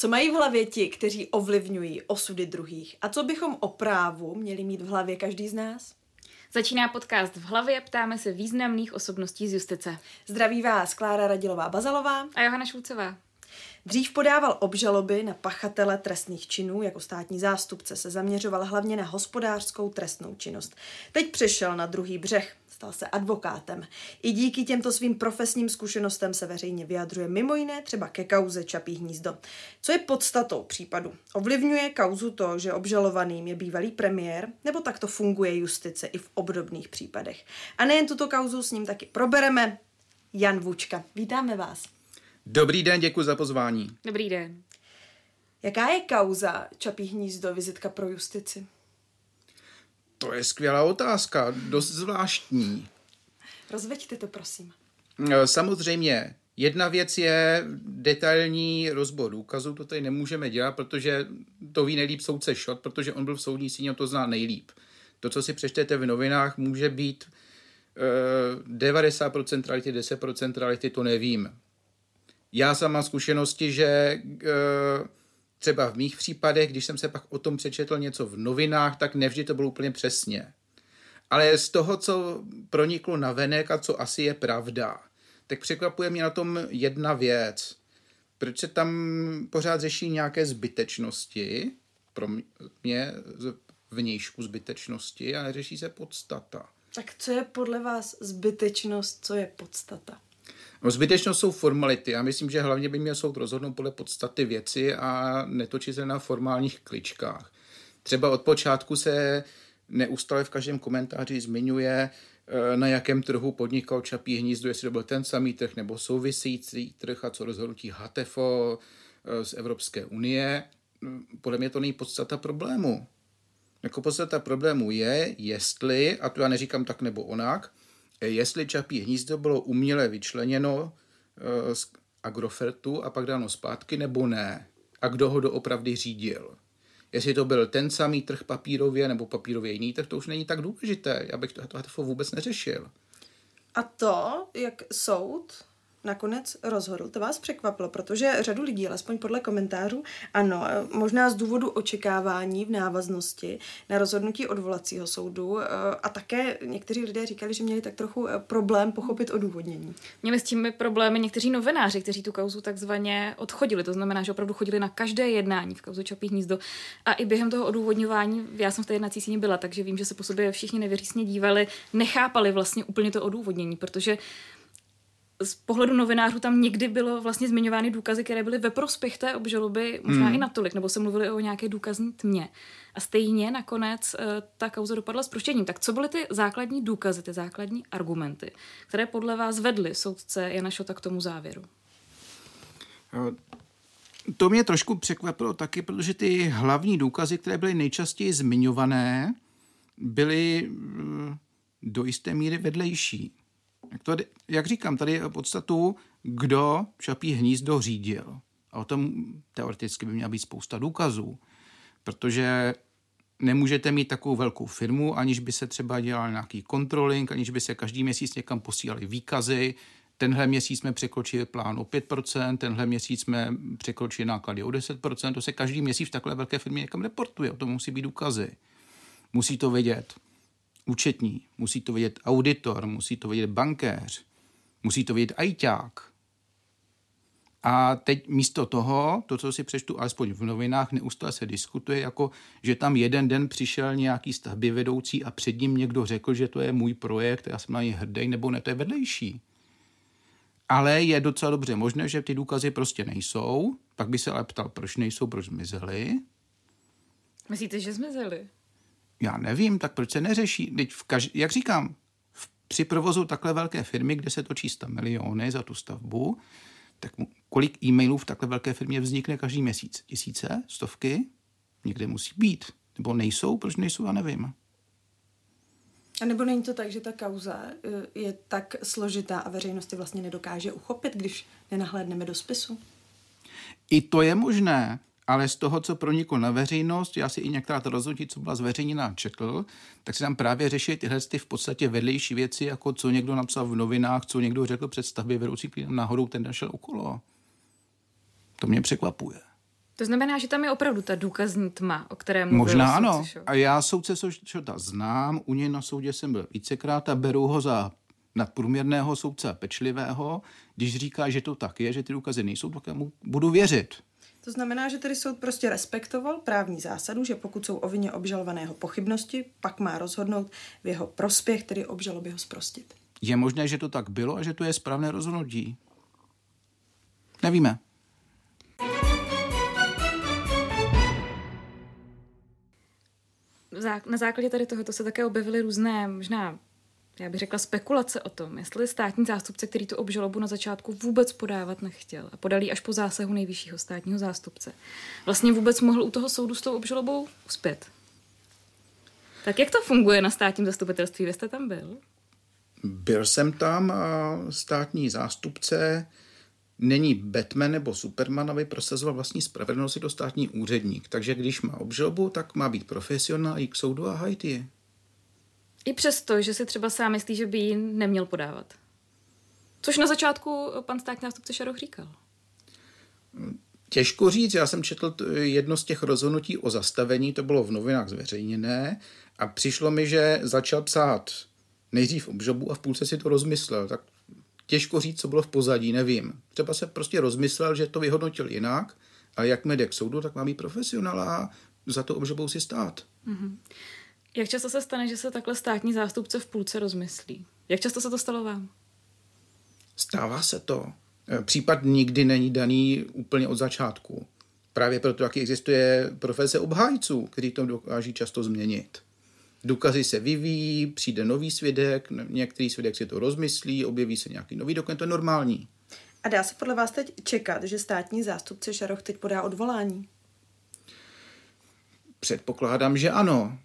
Co mají v hlavě ti, kteří ovlivňují osudy druhých? A co bychom o právu měli mít v hlavě každý z nás? Začíná podcast v hlavě, ptáme se významných osobností z justice. Zdraví vás Klára Radilová Bazalová a Johana Šulcová. Dřív podával obžaloby na pachatele trestných činů, jako státní zástupce se zaměřoval hlavně na hospodářskou trestnou činnost. Teď přešel na druhý břeh, stal se advokátem. I díky těmto svým profesním zkušenostem se veřejně vyjadřuje mimo jiné třeba ke kauze Čapí hnízdo. Co je podstatou případu? Ovlivňuje kauzu to, že obžalovaným je bývalý premiér, nebo tak to funguje justice i v obdobných případech? A nejen tuto kauzu s ním taky probereme. Jan Vůčka, vítáme vás. Dobrý den, děkuji za pozvání. Dobrý den. Jaká je kauza Čapí hnízdo, vizitka pro justici? To je skvělá otázka, dost zvláštní. Rozveďte to, prosím. E, samozřejmě, jedna věc je detailní rozbor důkazů, to tady nemůžeme dělat, protože to ví nejlíp soudce Šot, protože on byl v soudní síně, to zná nejlíp. To, co si přečtete v novinách, může být uh, 90% reality, 10% reality, to nevím. Já mám zkušenosti, že uh, třeba v mých případech, když jsem se pak o tom přečetl něco v novinách, tak nevždy to bylo úplně přesně. Ale z toho, co proniklo na venek a co asi je pravda, tak překvapuje mě na tom jedna věc. Proč se tam pořád řeší nějaké zbytečnosti, pro mě vnějšku zbytečnosti a neřeší se podstata. Tak co je podle vás zbytečnost, co je podstata? No zbytečnost jsou formality. Já myslím, že hlavně by měl soud rozhodnout podle podstaty věci a netočit se na formálních kličkách. Třeba od počátku se neustále v každém komentáři zmiňuje, eh, na jakém trhu podnikal Čapí hnízdo, jestli to byl ten samý trh nebo související trh a co rozhodnutí HATEFO eh, z Evropské unie. Podle mě to není podstata problému. Jako podstata problému je, jestli, a to já neříkám tak nebo onak, jestli Čapí hnízdo bylo uměle vyčleněno eh, z Agrofertu a pak dáno zpátky, nebo ne. A kdo ho doopravdy řídil. Jestli to byl ten samý trh papírově nebo papírově jiný trh, to už není tak důležité. Já bych to, to, to vůbec neřešil. A to, jak soud nakonec rozhodl. To vás překvapilo, protože řadu lidí, alespoň podle komentářů, ano, možná z důvodu očekávání v návaznosti na rozhodnutí odvolacího soudu eh, a také někteří lidé říkali, že měli tak trochu eh, problém pochopit odůvodnění. Měli s tím problémy někteří novináři, kteří tu kauzu takzvaně odchodili. To znamená, že opravdu chodili na každé jednání v kauzu Čapí hnízdo. A i během toho odůvodňování, já jsem v té jednací síni byla, takže vím, že se po sobě všichni nevěřícně dívali, nechápali vlastně úplně to odůvodnění, protože z pohledu novinářů tam někdy bylo vlastně zmiňovány důkazy, které byly ve prospěch té obžaloby, možná hmm. i natolik, nebo se mluvili o nějaké důkazní tmě. A stejně nakonec uh, ta kauza dopadla s proštěním. Tak co byly ty základní důkazy, ty základní argumenty, které podle vás vedly soudce Jana Šota k tomu závěru? To mě trošku překvapilo taky, protože ty hlavní důkazy, které byly nejčastěji zmiňované, byly eh, do jisté míry vedlejší. Jak, to, jak říkám, tady je podstatu, kdo Čapí hnízdo řídil. A o tom teoreticky by měla být spousta důkazů, protože nemůžete mít takovou velkou firmu, aniž by se třeba dělal nějaký controlling, aniž by se každý měsíc někam posílali výkazy. Tenhle měsíc jsme překročili plán o 5%, tenhle měsíc jsme překročili náklady o 10%. To se každý měsíc v takové velké firmě někam reportuje, o tom musí být důkazy. Musí to vědět účetní, musí to vědět auditor, musí to vědět bankéř, musí to vědět ajťák. A teď místo toho, to, co si přečtu alespoň v novinách, neustále se diskutuje, jako že tam jeden den přišel nějaký stavby vedoucí a před ním někdo řekl, že to je můj projekt, já jsem na něj hrdý, nebo ne, to je vedlejší. Ale je docela dobře možné, že ty důkazy prostě nejsou, pak by se ale ptal, proč nejsou, proč zmizely. Myslíte, že zmizely? Já nevím, tak proč se neřeší? Teď v kaž... Jak říkám, v, při provozu takhle velké firmy, kde se točí 100 miliony za tu stavbu, tak kolik e-mailů v takhle velké firmě vznikne každý měsíc? Tisíce? Stovky? Někde musí být. Nebo nejsou? Proč nejsou? Já nevím. A nebo není to tak, že ta kauza eh, je tak složitá a veřejnosti vlastně nedokáže uchopit, když nenahlédneme do spisu? I to je možné ale z toho, co proniklo na veřejnost, já si i některá ta rozhodnutí, co byla zveřejněna, četl, tak se tam právě řeší tyhle ty v podstatě vedlejší věci, jako co někdo napsal v novinách, co někdo řekl před stavbě vedoucí klidem nahoru, ten našel okolo. To mě překvapuje. To znamená, že tam je opravdu ta důkazní tma, o které mluvil Možná ano. A já soudce Šota znám, u něj na soudě jsem byl vícekrát a beru ho za nadprůměrného soudce pečlivého. Když říká, že to tak je, že ty důkazy nejsou, tak já mu budu věřit. To znamená, že tedy soud prostě respektoval právní zásadu, že pokud jsou o vině obžalovaného pochybnosti, pak má rozhodnout v jeho prospěch, tedy obžaloby ho zprostit. Je možné, že to tak bylo a že to je správné rozhodnutí. Nevíme. Na základě tady tohoto se také objevily různé, možná, já bych řekla, spekulace o tom, jestli státní zástupce, který tu obžalobu na začátku vůbec podávat nechtěl a podal ji až po zásahu nejvyššího státního zástupce, vlastně vůbec mohl u toho soudu s tou obžalobou uspět. Tak jak to funguje na státním zastupitelství? Vy jste tam byl? Byl jsem tam a státní zástupce není Batman nebo Superman, aby prosazoval vlastní spravedlnost, to státní úředník. Takže když má obžalobu, tak má být profesionál, jít k soudu a hajit ji. I přesto, že si třeba sám myslí, že by ji neměl podávat. Což na začátku pan státní zástupce Šaroch říkal. Těžko říct, já jsem četl jedno z těch rozhodnutí o zastavení, to bylo v novinách zveřejněné a přišlo mi, že začal psát nejdřív obžobu a v půlce si to rozmyslel. Tak těžko říct, co bylo v pozadí, nevím. Třeba se prostě rozmyslel, že to vyhodnotil jinak, a jak jde k soudu, tak má být profesionál a za to obžobou si stát. Jak často se stane, že se takhle státní zástupce v půlce rozmyslí? Jak často se to stalo vám? Stává se to. E, Případ nikdy není daný úplně od začátku. Právě proto, jak existuje profese obhájců, kteří to dokáží často změnit. Důkazy se vyvíjí, přijde nový svědek, některý svědek si to rozmyslí, objeví se nějaký nový dokument, to je normální. A dá se podle vás teď čekat, že státní zástupce Šaroch teď podá odvolání? Předpokládám, že ano.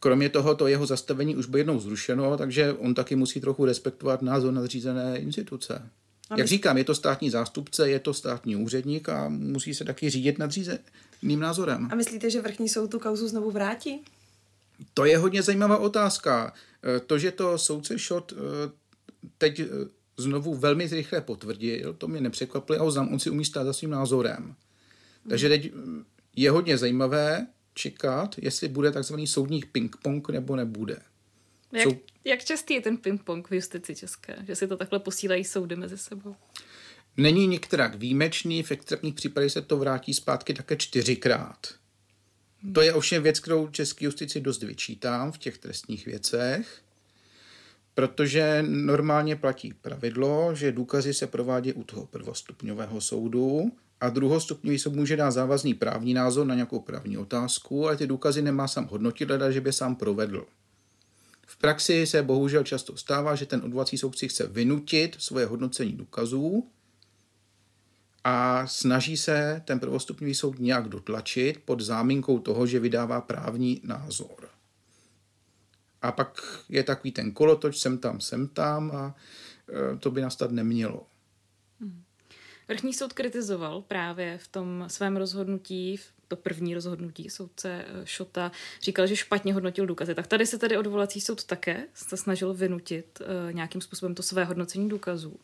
Kromě toho, to jeho zastavení už bylo jednou zrušeno, takže on taky musí trochu respektovat názor nadřízené instituce. Jak říkám, je to státní zástupce, je to státní úředník a musí se taky řídit nadřízeným názorem. A myslíte, že vrchní soud tu kauzu znovu vrátí? To je hodně zajímavá otázka. E, To, že to soudce Šot e, teď e, znovu velmi rychle potvrdil, to mě nepřekvapilo, znám, on si umí stát za svým názorem. Takže teď mm, je hodně zajímavé čekat, jestli bude takzvaný soudní ping-pong nebo nebude. Jak, Jsou- jak častý je ten ping-pong v justici české? Že si to takhle posílají soudy mezi sebou? Není některak výjimečný, v extrémních případech se to vrátí zpátky také čtyřikrát. To je ovšem věc, kterou český justici dost vyčítám v těch trestních věcech, protože normálně platí pravidlo, že důkazy se provádí u toho prvostupňového soudu a druhostupňový soud může dát závazný právní názor na nějakou právní otázku, ale ty důkazy nemá sám hodnotit, leda, že by sám provedl. V praxi se bohužel často stává, že ten odvolací soudci chce vynutit svoje hodnocení důkazů a snaží se ten prvostupňový soud nějak dotlačit pod záminkou toho, že vydává právní názor. A pak je takový ten kolotoč sem tam, sem tam a e, to by nastat nemělo. Vrchní soud kritizoval právě v tom svém rozhodnutí, v to první rozhodnutí soudce eh, Šota, říkal, že špatně hodnotil důkazy. Tak tady se tedy odvolací soud také se snažil vynutit uh, nějakým způsobem to své hodnocení důkazů.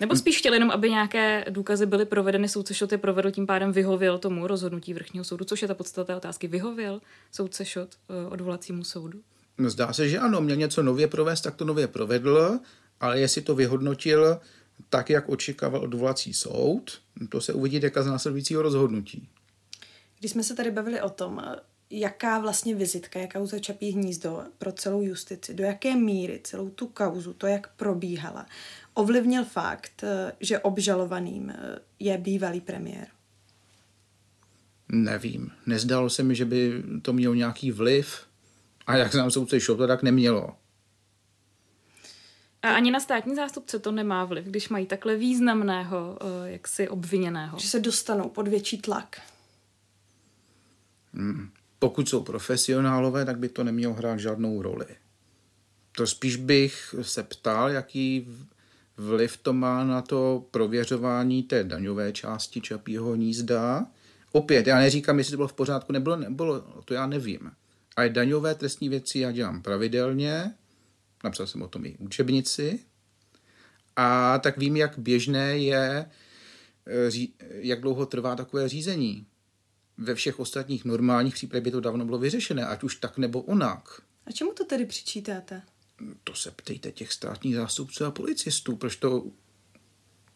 Nebo spíš chtěl jenom, aby nějaké důkazy byly provedeny, soudce Šot je provedl, tím pádem vyhověl tomu rozhodnutí vrchního soudu, což je ta podstata otázky. Vyhověl soudce Šot uh, odvolacímu soudu? No, Zdá se, že ano, měl něco nově provést, tak to nově provedl, ale jestli to vyhodnotil tak, jak očekával odvolací soud, to se uvidí deka z následujícího rozhodnutí. Když jsme se tady bavili o tom, jaká vlastně vizitka je kauza Čapí hnízdo pro celou justici, do jaké míry celou tu kauzu, to, jak probíhala, ovlivnil fakt, že obžalovaným je bývalý premiér. Nevím. Nezdálo se mi, že by to mělo nějaký vliv. A jak znám soudce Šopta, tak nemělo. A ani na státní zástupce to nemá vliv, když mají takhle významného, uh, jaksi obviněného. Že se dostanou pod větší tlak. Pokud jsou profesionálové, tak by to nemělo hrát žádnou roli. To spíš bych se ptal, jaký vliv to má na to prověřování té daňové části Čapího hnízda. Opět, já neříkám, jestli to bylo v pořádku, nebylo, nebylo, to já nevím. Ale daňové trestní věci já dělám pravidelně, napsal jsem o tom i učebnici, a tak vím, jak běžné je ří, jak dlouho trvá takové řízení. Ve všech ostatních normálních případech by to dávno bylo vyřešené, ať už tak nebo onak. A čemu to tedy přičítáte? To se ptejte těch státních zástupců a policistů, proč to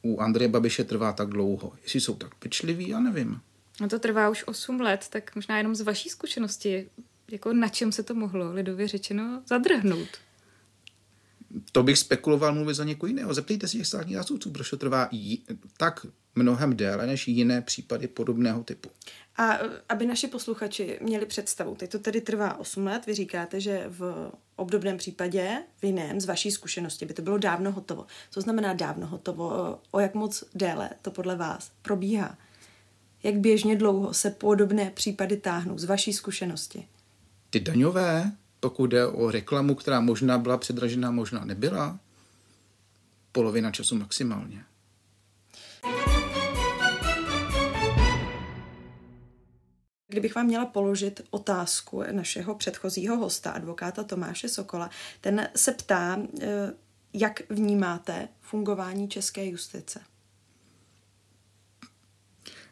u Andreje Babiše trvá tak dlouho. Jestli jsou tak pečliví, já nevím. No to trvá už 8 let, tak možná jenom z vaší zkušenosti, jako na čem se to mohlo, lidově řečeno, zadrhnout? To bych spekuloval mluvit za někoho jiného. Zeptejte si těch státních zástupců, proč to trvá j- tak mnohem déle než jiné případy podobného typu. A aby naši posluchači měli představu, teď to tedy trvá 8 let, vy říkáte, že v obdobném případě, v jiném, z vaší zkušenosti, by to bylo dávno hotovo. Co znamená dávno hotovo? O jak moc déle to podle vás probíhá? Jak běžně dlouho se podobné případy táhnou z vaší zkušenosti? Ty daňové, pokud jde o reklamu, která možná byla předražená, možná nebyla, polovina času maximálně. Kdybych vám měla položit otázku našeho předchozího hosta, advokáta Tomáše Sokola, ten se ptá, eh, jak vnímáte fungování české justice?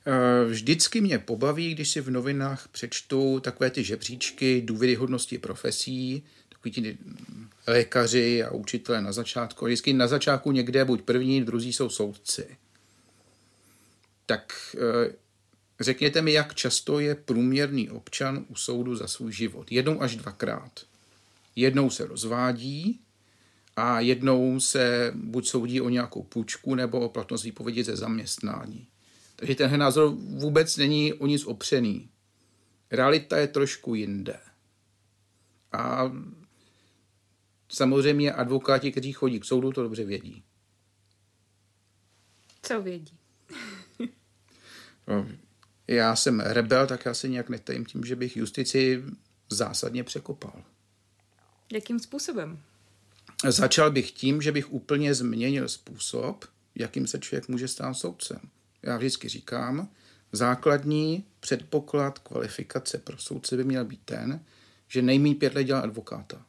Eh, vždycky mě pobaví, když si v novinách přečtu takové ty žebříčky důvěryhodnosti profesí, takový ti lékaři a učitelé na začátku. Vždycky na začátku někde buď první, druzí jsou soudci. Tak eh, řekněte mi, jak často je průměrný občan u soudu za svůj život. Jednou až dvakrát. Jednou se rozvádí a jednou se buď soudí o nějakou půjčku nebo o platnost výpovědi ze zaměstnání. Takže tenhle názor vůbec není o nic opřený. Realita je trošku jinde. A samozřejmě advokáti, kteří chodí k soudu, to dobře vědí. Co vědí? No, já jsem rebel, tak já se nějak netajím tím, že bych justici zásadně překopal. Jakým způsobem? Začal bych tím, že bych úplně změnil způsob, jakým se člověk může stát soudcem. Já vždycky říkám, základní předpoklad kvalifikace pro soudce by měl být ten, že nejmí pět let dělá advokáta.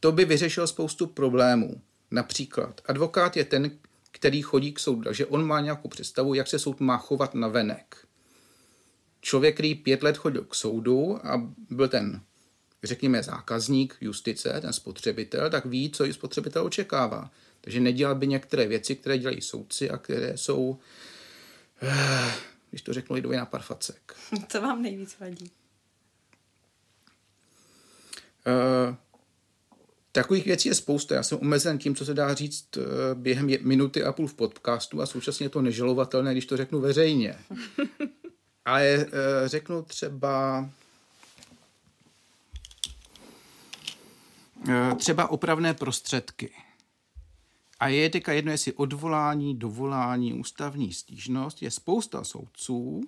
To by vyřešilo spoustu problémů. Například advokát je ten, který chodí k soudu, takže on má nějakou představu, jak se soud má chovat na venek. Člověk, který pět let chodil k soudu a byl ten, řekněme, zákazník justice, ten spotřebitel, tak ví, co i spotřebitel očekává. Takže nedělal by některé věci, které dělají soudci a které jsou, eh, když to řeknu lidově, na parfacek. Co vám nejvíc vadí? Uh, Takových věcí je spousta. Já jsem omezen tím, co se dá říct během minuty a půl v podcastu a současně je to nežalovatelné, když to řeknu veřejně. Ale řeknu třeba třeba opravné prostředky. A je teďka jedno, jestli odvolání, dovolání, ústavní stížnost, je spousta soudců,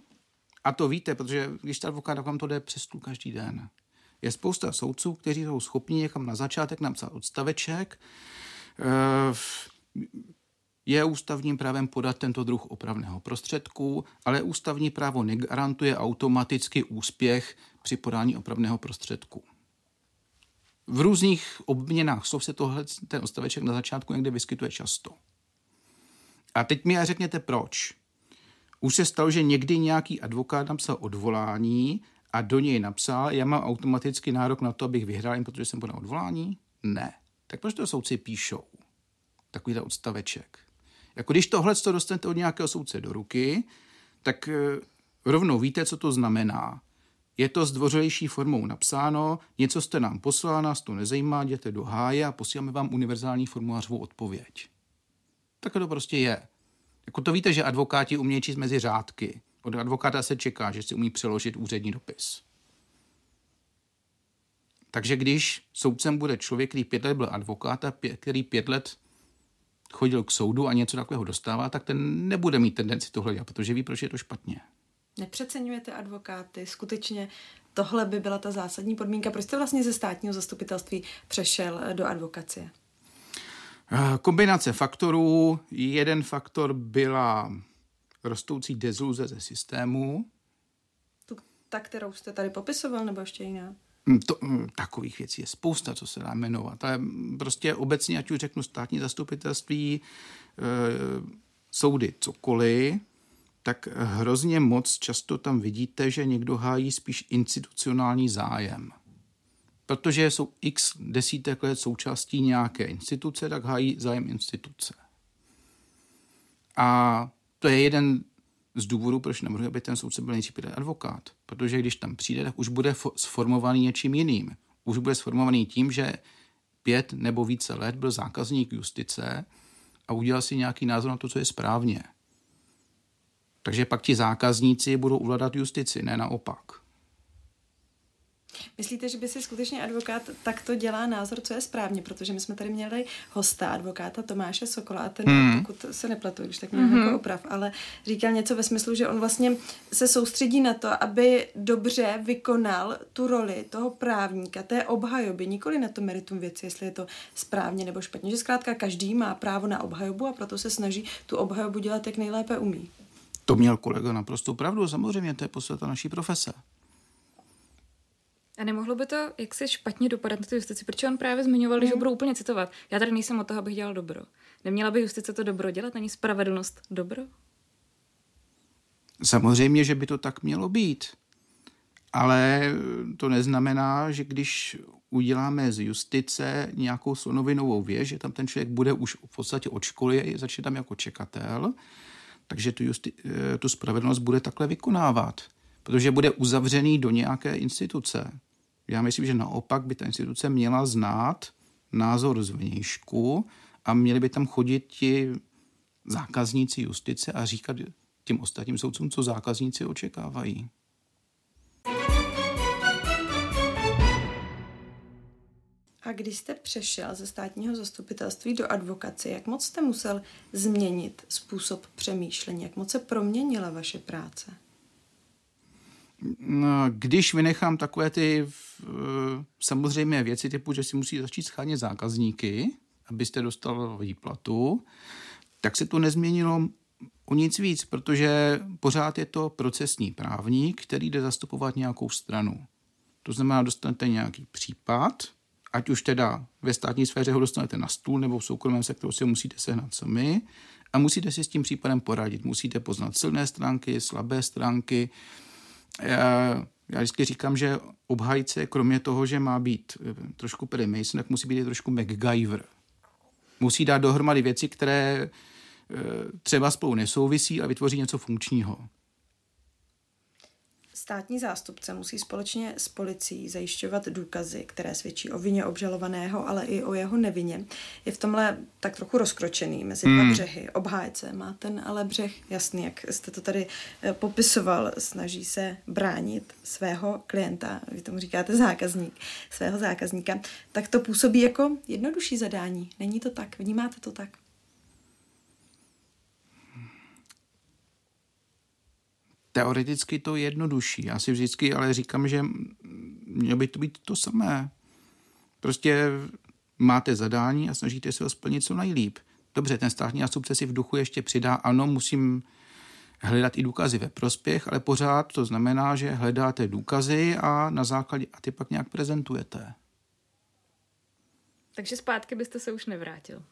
a to víte, protože když ta advokát, vám to jde přes stůl každý den. Je spousta soudců, kteří jsou schopni někam na začátek napsat odstaveček. Je ústavním právem podat tento druh opravného prostředku, ale ústavní právo negarantuje automaticky úspěch při podání opravného prostředku. V různých obměnách slov se tohle, ten odstaveček na začátku někde vyskytuje často. A teď mi řekněte proč. Už se stalo, že někdy nějaký advokát napsal odvolání a do něj napsal, já mám automaticky nárok na to, abych vyhrál, jen protože jsem podal odvolání? Ne. Tak proč to soudci píšou? Takovýhle odstaveček. Jako když tohle to dostanete od nějakého soudce do ruky, tak rovnou víte, co to znamená. Je to zdvořilejší formou napsáno, něco jste nám poslal, nás to nezajímá, jděte do háje a posíláme vám univerzální formulářovou odpověď. Tak to prostě je. Jako to víte, že advokáti umějí číst mezi řádky. Od advokáta se čeká, že si umí přeložit úřední dopis. Takže když soudcem bude člověk, který pět let byl advokát a pět, který pět let chodil k soudu a něco takového dostává, tak ten nebude mít tendenci tohle dělat, protože ví, proč je to špatně. Nepřeceňujete advokáty? Skutečně tohle by byla ta zásadní podmínka. Proč jste vlastně ze státního zastupitelství přešel do advokacie? Kombinace faktorů. Jeden faktor byla rostoucí deziluze ze systému. Tu, ta, kterou jste tady popisoval, nebo ještě jiná? To, takových věcí je spousta, co se dá jmenovat. Ale prostě obecně, ať už řeknu státní zastupitelství, soudy cokoliv, tak hrozně moc často tam vidíte, že někdo hájí spíš institucionální zájem. Protože jsou x desítek let součástí nějaké instituce, tak hájí zájem instituce. A to je jeden z důvodů, proč navrhuji, aby ten soudce byl nejdřív advokát. Protože když tam přijde, tak už bude sformovaný něčím jiným. Už bude sformovaný tím, že pět nebo více let byl zákazník justice a udělal si nějaký názor na to, co je správně. Takže pak ti zákazníci budou uvládat justici, ne naopak. Myslíte, že by si skutečně advokát takto dělá názor, co je správně? Protože my jsme tady měli hosta, advokáta Tomáše Sokola, a ten, hmm. pokud se nepletu, když tak mě hmm. jako oprav, ale říkal něco ve smyslu, že on vlastně se soustředí na to, aby dobře vykonal tu roli toho právníka, té obhajoby, nikoli na to meritum věci, jestli je to správně nebo špatně. Že zkrátka každý má právo na obhajobu a proto se snaží tu obhajobu dělat, jak nejlépe umí. To měl kolega naprosto pravdu, samozřejmě, to je podstata naší profese. A nemohlo by to jak se špatně dopadat na tu justici, protože on právě zmiňoval, mm. ho budu úplně citovat. Já tady nejsem o toho, abych dělal dobro. Neměla by justice to dobro dělat, ani spravedlnost dobro? Samozřejmě, že by to tak mělo být. Ale to neznamená, že když uděláme z justice nějakou slonovinovou věž, že tam ten člověk bude už v podstatě od školy, začne tam jako čekatel, takže tu, justi- eh, tu spravedlnost bude takhle vykonávat, protože bude uzavřený do nějaké instituce. Já myslím, že naopak by ta instituce měla znát názor zvnějšku a měli by tam chodit ti zákazníci justice a říkat těm ostatním soudcům, co zákazníci očekávají. A když jste přešel ze státního zastupitelství do advokace, jak moc jste musel změnit způsob přemýšlení? Jak moc se proměnila vaše práce? No, když vynechám takové ty samozřejmé věci typu, že si musí začít schánět zákazníky, abyste dostal výplatu, tak se to nezměnilo o nic víc, protože pořád je to procesní právník, který jde zastupovat nějakou stranu. To znamená, dostanete nějaký případ, ať už teda ve státní sféře ho dostanete na stůl, nebo v soukromém sektoru si musíte sehnat sami a musíte si s tím případem poradit. Musíte poznat silné stránky, slabé stránky. Já, já vždycky říkám, že obhajce, kromě toho, že má být eh, trošku Perry Mason, tak musí být i trošku MacGyver. Musí dát dohromady věci, které eh, třeba spolu nesouvisí a vytvoří něco funkčního. Státní zástupce musí společně s policií zajišťovat důkazy, které svědčí o vině obžalovaného, ale i o jeho nevině. Je v tomhle tak trochu rozkročený mezi dva hmm. břehy. Obhájce má ten ale břeh jasný, jak jste to tady eh, popisoval. Snaží se bránit svého klienta, vy tomu říkáte zákazník, svého zákazníka. Tak to působí jako jednodušší zadání. Není to tak? Vnímáte to tak? Teoreticky to jednodušší. Já si vždycky ale říkám, že mělo by to být to samé. Prostě máte zadání a snažíte se ho splnit co nejlíp. Dobře, ten státní nástupce si v duchu ještě přidá, ano, musím hledat i důkazy ve prospěch, ale pořád to znamená, že hledáte důkazy a na základě a ty pak nějak prezentujete. Takže zpátky byste se už nevrátil.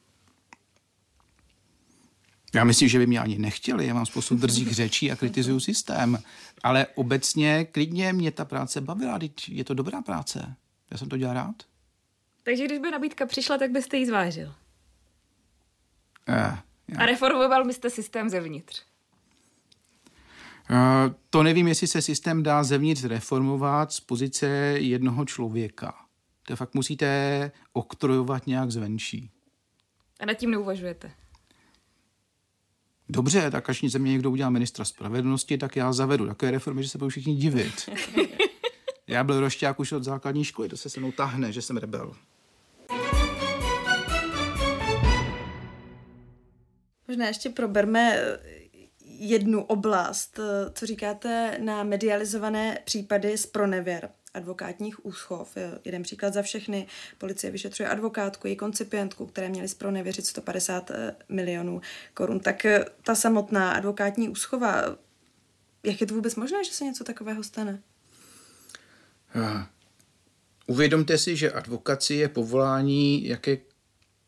Já myslím, že by mě ani nechtěli. Já mám spoustu drzích řečí a kritizuju systém. Ale obecně klidně mě ta práce bavila. Je to dobrá práce. Já jsem to dělal rád. Takže když by nabídka přišla, tak byste ji zvážil. Eh, a reformoval byste systém zevnitř. Uh, to nevím, jestli se systém dá zevnitř reformovat z pozice jednoho člověka. To fakt musíte oktrojovat nějak zvenčí. A nad tím neuvažujete? Dobře, tak až ze mě někdo udělá ministra spravedlnosti, tak já zavedu takové reformy, že se budou všichni divit. já byl rošťák už od základní školy, to se se mnou tahne, že jsem rebel. Možná ještě proberme jednu oblast, co říkáte na medializované případy z pronevěr advokátních úschov. Jeden příklad za všechny. Policie vyšetřuje advokátku, její koncipientku, které měly z nevěřit 150 milionů korun. Tak eh, ta samotná advokátní úschova, jak je to vůbec možné, že se něco takového stane? Uvědomte si, že advokaci je povolání, jaké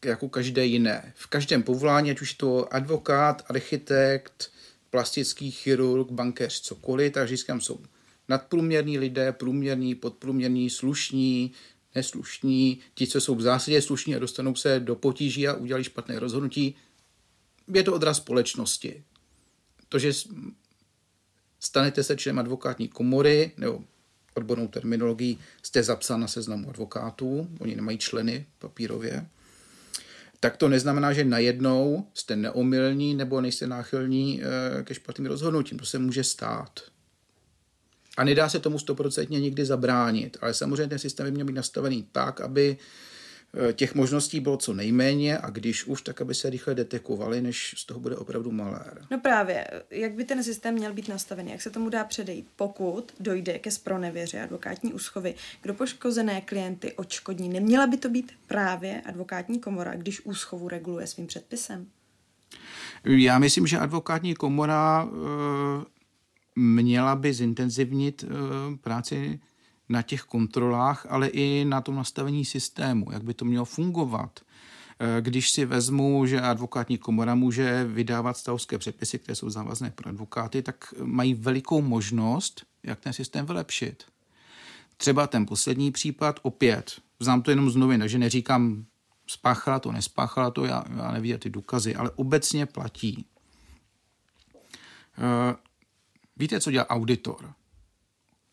jako každé jiné. V každém povolání, ať už to advokát, architekt, plastický chirurg, bankéř, cokoliv, tak říkám, jsou nadprůměrní lidé, průměrní, podprůměrní, slušní, neslušní, ti, co jsou v zásadě slušní a dostanou se do potíží a udělali špatné rozhodnutí, je to odraz společnosti. To, že stanete se členem advokátní komory, nebo odbornou terminologií, jste zapsán na seznamu advokátů, oni nemají členy papírově, tak to neznamená, že najednou jste neomylní nebo nejste náchylní eh, ke špatným rozhodnutím. To se může stát. A nedá se tomu stoprocentně nikdy zabránit, ale samozřejmě ten systém by měl být nastavený tak, aby Eh, těch možností bylo co nejméně a když už, tak aby se rychle detekovaly, než z toho bude opravdu malér. No právě, jak by ten systém měl být nastavený, jak se tomu dá předejít, pokud dojde ke spronevěře advokátní úschovy, kdo poškozené klienty odškodní. Neměla by to být právě advokátní komora, když úschovu reguluje svým předpisem? Já myslím, že advokátní komora e, měla by zintenzivnit e, práci na těch kontrolách, ale i na tom nastavení systému, jak by to mělo fungovat. Eh, když si vezmu, že advokátní komora může vydávat stavovské předpisy, které jsou závazné pro advokáty, tak mají velikou možnost, jak ten systém vylepšit. Třeba ten poslední případ, opět, znám to jenom z novin, takže neříkám spáchala to, nespáchala to, já, já nevím ty důkazy, ale obecně platí. Víte, co dělá auditor?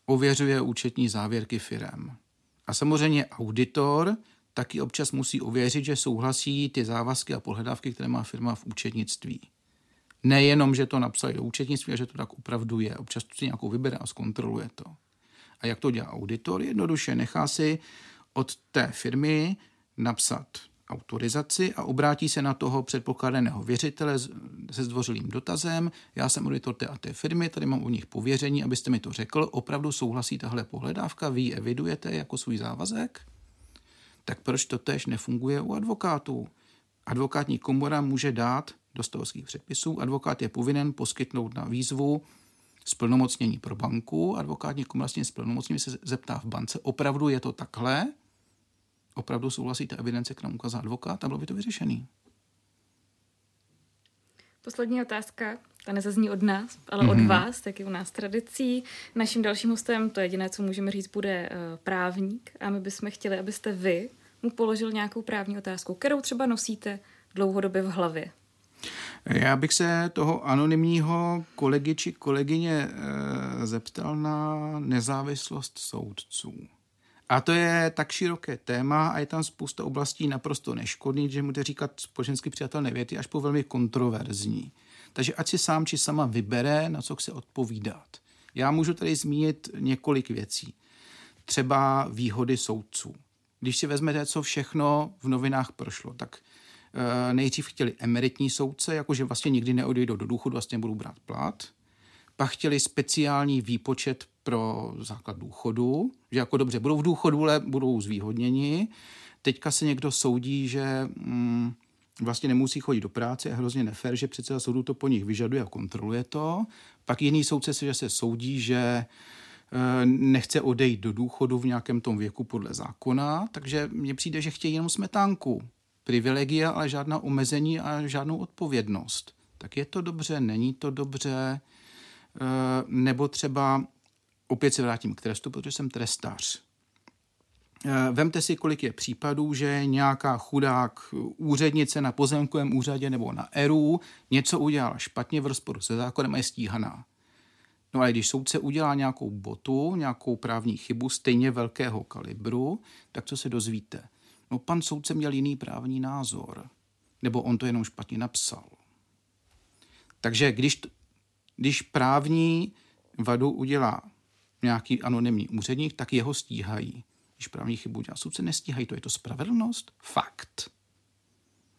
ověřuje účetní závěrky firem. A samozřejmě auditor taky občas musí ověřit, že souhlasí ty závazky a pohledávky, které má firma v účetnictví. Nejenom, že to napsali do účetnictví, ale že to tak opravdu je. Občas si nějakou vybere a zkontroluje to. A jak to dělá auditor? Jednoduše nechá si od té firmy napsat autorizaci a obrátí se na toho předpokládaného věřitele se zdvořilým dotazem. Já jsem auditor té a té firmy, tady mám u nich pověření, abyste mi to řekl. Opravdu souhlasí tahle pohledávka, vy ji evidujete jako svůj závazek? Tak proč to tež nefunguje u advokátů? Advokátní komora může dát do stavovských předpisů. Advokát je povinen poskytnout na výzvu splnomocnění pro banku. Advokátní komora s tím splnomocněním se zeptá v bance, opravdu je to takhle? opravdu souhlasí ta evidence, kterou ukázal advokát a bylo by to vyřešený. Poslední otázka, ta nezazní od nás, ale mm-hmm. od mhm. vás, tak je u nás tradicí. Naším dalším hostem, to jediné, co můžeme říct, bude uh, právník a my bychom chtěli, abyste vy mu položil nějakou právní otázku, kterou třeba nosíte dlouhodobě v hlavě. Já bych se toho anonymního kolegy či kolegyně e, zeptal na nezávislost soudců. A to je tak široké téma a je tam spousta oblastí naprosto neškodný, že může říkat společensky přijatelné věty až po velmi kontroverzní. Takže ať si sám či sama vybere, na co chce odpovídat. Já můžu tady zmínit několik věcí. Třeba výhody soudců. Když si vezmete, co všechno v novinách prošlo, tak e, nejdřív chtěli emeritní soudce, jakože vlastně nikdy neodejdou do důchodu, vlastně budou brát plat. Pak chtěli speciální výpočet pro základ důchodu, že jako dobře, budou v důchodu, ale budou zvýhodněni. Teďka se někdo soudí, že mm, vlastně nemusí chodit do práce, je hrozně nefér, že předseda soudu to po nich vyžaduje a kontroluje to. Pak jiný soudce se, že se soudí, že e, nechce odejít do důchodu v nějakém tom věku podle zákona, takže mně přijde, že chtějí jenom smetánku. Privilegia, ale žádná omezení a žádnou odpovědnost. Tak je to dobře, není to dobře, e, nebo třeba opět se vrátím k trestu, protože jsem trestář. Eh, vemte si, kolik je případů, že nějaká chudák úřednice na pozemkovém úřadě nebo na ERU něco udělala špatně v rozporu se zákonem a je stíhaná. No ale když soudce udělá nějakou botu, nějakou právní chybu stejně velkého kalibru, tak co se dozvíte? No pan soudce měl jiný právní názor. Nebo on to jenom špatně napsal. Takže když, když právní vadu udělá nějaký anonymní úředník, tak jeho stíhají. Když právní chybu dělá soudce, nestíhají. To je to spravedlnost? Fakt.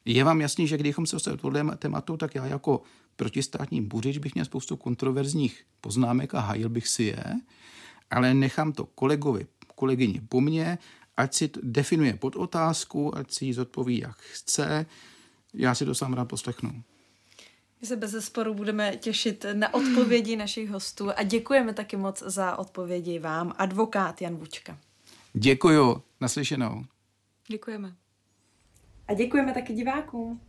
Je vám jasný, že kdybychom se dostali tohle tématu, tak já jako protistátní buřič bych měl spoustu kontroverzních poznámek a hajil bych si je, ale nechám to kolegovi, kolegyni po mně, ať si definuje pod otázku, ať si ji zodpoví, jak chce. Já si to sám rád poslechnu. My se bez zesporu budeme těšit na odpovědi našich hostů a děkujeme taky moc za odpovědi vám, advokát Jan Vučka. Děkuju, naslyšenou. Děkujeme. A děkujeme taky divákům.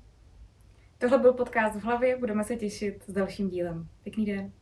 Tohle byl podcast v hlavě, budeme se těšit s dalším dílem. Pěkný den.